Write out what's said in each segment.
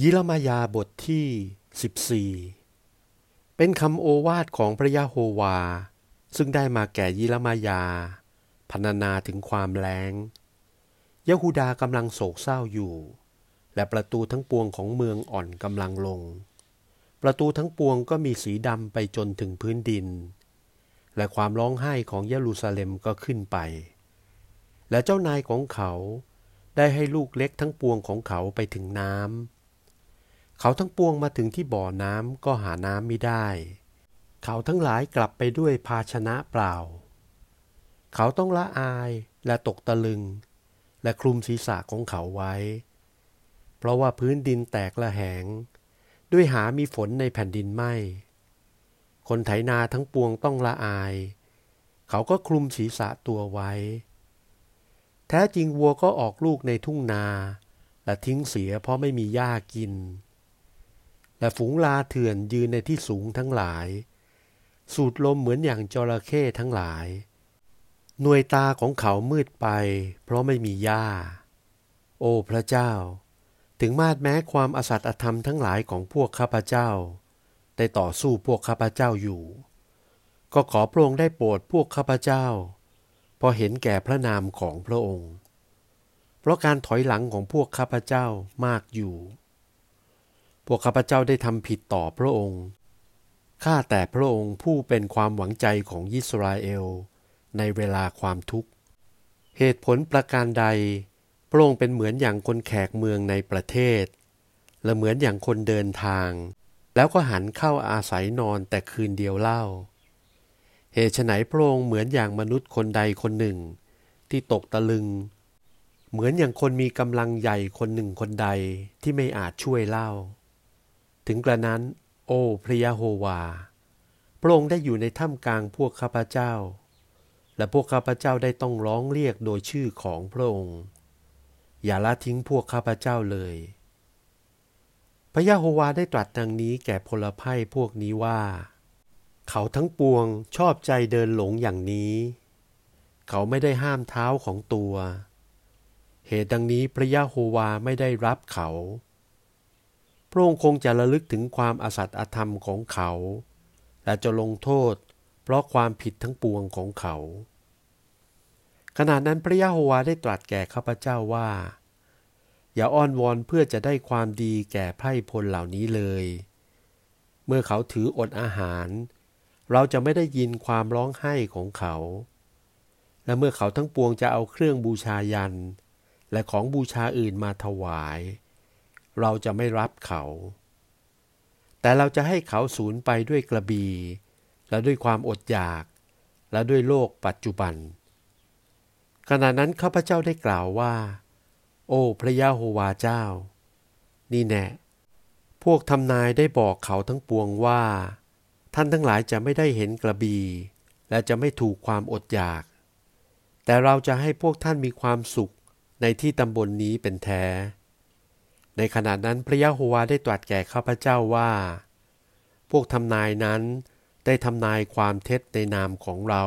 ยิรมายาบทที่ 14 เป็นคำโอวาทของพระยะโฮวา ซึ่งได้มาแก่ยิรมายาพรรณนาถึงความแล้งยะฮูดากำลังโศกเศร้าอยู่ และประตูทั้งปวงของเมืองอ่อนกำลังลง ประตูทั้งปวงก็มีสีดำไปจนถึงพื้นดิน และความร้องไห้ของเยรูซาเล็มก็ขึ้นไป และเจ้านายของเขาได้ให้ลูกเล็กทั้งปวงของเขาไปถึงน้ำ เขาทั้งปวงมาถึงที่บ่อน้ำก็หาน้ำไม่ได้ เขาทั้งหลายกลับไปด้วยภาชนะเปล่า เขาต้องละอายและตกตะลึง และคลุมศีรษะของเขาไว้ เพราะว่าพื้นดินแตกละแหง ด้วยหามีฝนในแผ่นดินไม่ คนไถนาทั้งปวงต้องละอาย เขาก็คลุมศีรษะตัวไว้ แท้จริงวัวก็ออกลูกในทุ่งนาและทิ้งเสียเพราะไม่มีหญ้ากิน และฝูงลาเถื่อนยืนในที่สูงทั้งหลาย สูดลมเหมือนอย่างจระเข้ทั้งหลาย หน่วยตาของเขามืดไป เพราะไม่มีหญ้า โอ้พระเจ้า ถึงมาดแม้ความอสัตย์อธรรมทั้งหลายของพวกข้าพเจ้า ได้ต่อสู้พวกข้าพเจ้าอยู่ ก็ขอพระองค์ได้โปรดพวกข้าพเจ้า พอเห็นแก่พระนามของพระองค์ เพราะการถอยหลังของพวกข้าพเจ้ามากอยู่ พวกข้าพเจ้าได้ทำผิดต่อพระองค์ ข้าแต่พระองค์ผู้เป็นความหวังใจของยิสราเอล ในเวลาความทุกข์ เหตุผลประการใด พระองค์เป็นเหมือนอย่างคนแขกเมืองในประเทศ และเหมือนอย่างคนเดินทาง แล้วก็หันเข้าอาศัยนอนแต่คืนเดียวเล่า เหตุไฉนพระองค์เหมือนอย่างมนุษย์คนใดคนหนึ่ง ที่ตกตะลึงเหมือนอย่างคนมีกำลังใหญ่คนหนึ่งคนใดที่ไม่อาจช่วยเล่า ถึงกระนั้น โอ้พระยะโฮวา พระองค์ได้อยู่ในถ้ำกลางพวกข้าพเจ้า และพวกข้าพเจ้าได้ต้องร้องเรียกโดยชื่อของพระองค์ อย่าละทิ้งพวกข้าพเจ้าเลย พระยะโฮวาได้ตรัสดังนี้แก่พลภัยพวกนี้ว่า เขาทั้งปวงชอบใจเดินหลงอย่างนี้ เขาไม่ได้ห้ามเท้าของตัว เหตุดังนี้พระยะโฮวาไม่ได้รับเขา พระองค์คงจะระลึกถึงความอสัตย์อธรรมของเขา และจะลงโทษ เพราะความผิดทั้งปวงของเขา ขณะนั้นพระยะโฮวาได้ตรัสแก่ข้าพเจ้าว่า อย่าอ้อนวอนเพื่อจะได้ความดีแก่ไพร่พลเหล่านี้เลย เมื่อเขาถืออดอาหาร เราจะไม่ได้ยินความร้องไห้ของเขา และเมื่อเขาทั้งปวงจะเอาเครื่องบูชายัน และของบูชาอื่นมาถวายเเราจะไม่รับเขา แต่เราจะให้เขาสูญไปด้วยกระบีและด้วยความอดอยาก และด้วยโลกปัจจุบัน ขณะนั้นข้าพเจ้าได้กล่าวว่า โอ้ พระยาโฮวาเจ้า นี่แน่พวกทำนายได้บอกเขาทั้งปวงว่า ท่านทั้งหลายจะไม่ได้เห็นกระบี และจะไม่ถูกความอดอยาก แต่เราจะให้พวกท่านมีความสุขในที่ตำบลนนี้เป็นแท้ ในขณะนั้นพระยะโฮวาได้ตรัสแก่ข้าพเจ้าว่า พวกทำนายนั้นได้ทำนายความเท็จในนามของเรา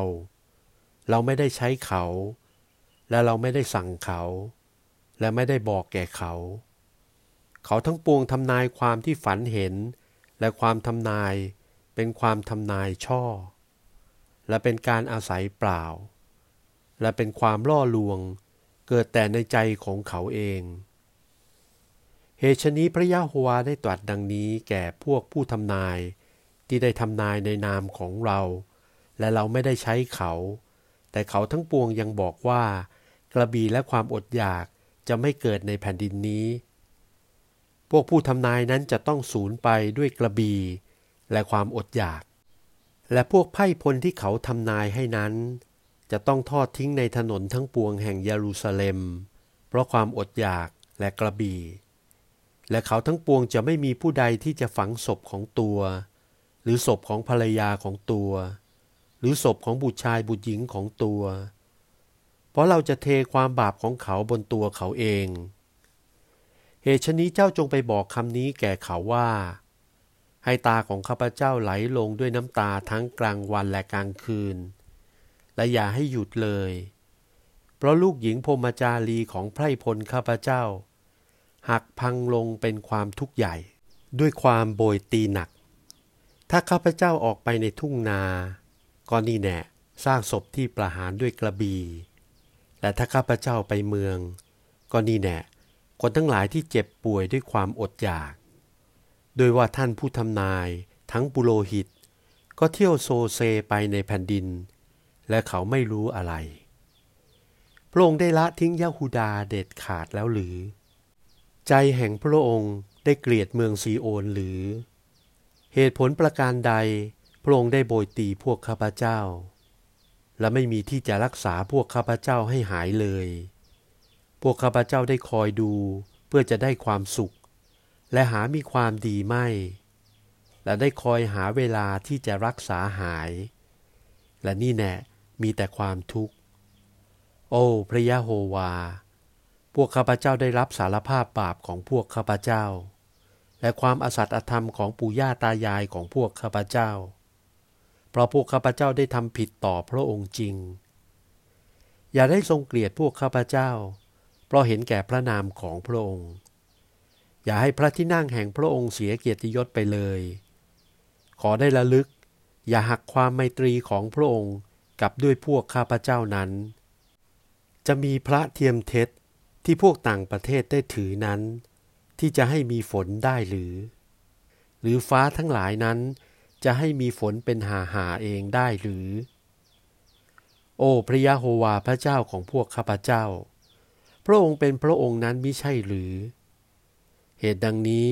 เราไม่ได้ใช้เขา และเราไม่ได้สั่งเขา และไม่ได้บอกแก่เขา เขาทั้งปวงทำนายความที่ฝันเห็น และความทำนายเป็นความทำนายช่อ และเป็นการอาศัยเปล่า และเป็นความล่อลวงเกิดแต่ในใจของเขาเอง เหตุชนี้พระยะโฮวาได้ตรัสดังนี้แก่พวกผู้ทำนาย ที่ได้ทำนายในนามของเรา และเราไม่ได้ใช้เขา แต่เขาทั้งปวงยังบอกว่า กระบีและความอดอยากจะไม่เกิดในแผ่นดินนี้ พวกผู้ทำนายนั้นจะต้องสูญไปด้วยกระบี และความอดอยาก และพวกไพ่พลที่เขาทำนายให้นั้น จะต้องทอดทิ้งในถนนทั้งปวงแห่งเยรูซาเล็ม เพราะความอดอยากและกระบี่ และเขาทั้งปวงจะไม่มีผู้ใดที่จะฝังศพของตัว หรือศพของภรรยาของตัว หรือศพของบุตรชายบุตรหญิงของตัว เพราะเราจะเทความบาปของเขาบนตัวเขาเอง เหตุชนี้เจ้าจงไปบอกคำนี้แก่เขาว่า ให้ตาของข้าพเจ้าไหลลงด้วยน้ำตาทั้งกลางวันและกลางคืน และอย่าให้หยุดเลย เพราะลูกหญิงพรมจารีของไพรพลข้าพเจ้า หักพังลงเป็นความทุกข์ใหญ่ ด้วยความโบยตีหนัก ถ้าข้าพเจ้าออกไปในทุ่งนา ก็นี่แน่สร้างศพที่ประหารด้วยกระบี่และถ้าข้าพเจ้าไปเมือง ก็นี่แน่คนทั้งหลายที่เจ็บป่วยด้วยความอดอยาก โดยว่าท่านผู้ทำนายทั้งปุโรหิต ก็เที่ยวโซเซไปในแผ่นดิน และเขาไม่รู้อะไร พระองค์ได้ละทิ้งยาฮูดาเด็ดขาดแล้วหรือ ใจแห่งพระองค์ได้เกลียดเมืองซีโอนหรือ เหตุผลประการใดพระองค์ได้โบยตีพวกข้าพเจ้า และไม่มีที่จะรักษาพวกข้าพเจ้าให้หายเลย พวกข้าพเจ้าได้คอยดูเพื่อจะได้ความสุข และหามีความดีไม่ และได้คอยหาเวลาที่จะรักษาหาย และนี่แน่มีแต่ความทุกข์ โอ้ พระยะโฮวา พวกข้าพเจ้าได้รับสารภาพบาปของพวกข้าพเจ้า และความอสัตย์อธรรมของปู่ย่าตายายของพวกข้าพเจ้า เพราะพวกข้าพเจ้าได้ทำผิดต่อพระองค์จริง อย่าได้ทรงเกลียดพวกข้าพเจ้า เพราะเห็นแก่พระนามของพระองค์ อย่าให้พระที่นั่งแห่งพระองค์เสียเกียรติยศไปเลย ขอได้ระลึก อย่าหักความไมตรีของพระองค์กับด้วยพวกข้าพเจ้านั้น จะมีพระเทียมเท็จ ที่พวกต่างประเทศได้ถือนั้น ที่จะให้มีฝนได้หรือ หรือฟ้าทั้งหลายนั้น จะให้มีฝนเป็นหาหาเองได้หรือ โอ้พระยะโฮวาพระเจ้าของพวกข้าพเจ้า พระองค์เป็นพระองค์นั้นมิใช่หรือ เหตุดังนี้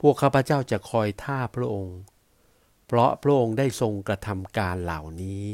พวกข้าพเจ้าจะคอยท่าพระองค์ เพราะพระองค์ได้ทรงกระทำการเหล่านี้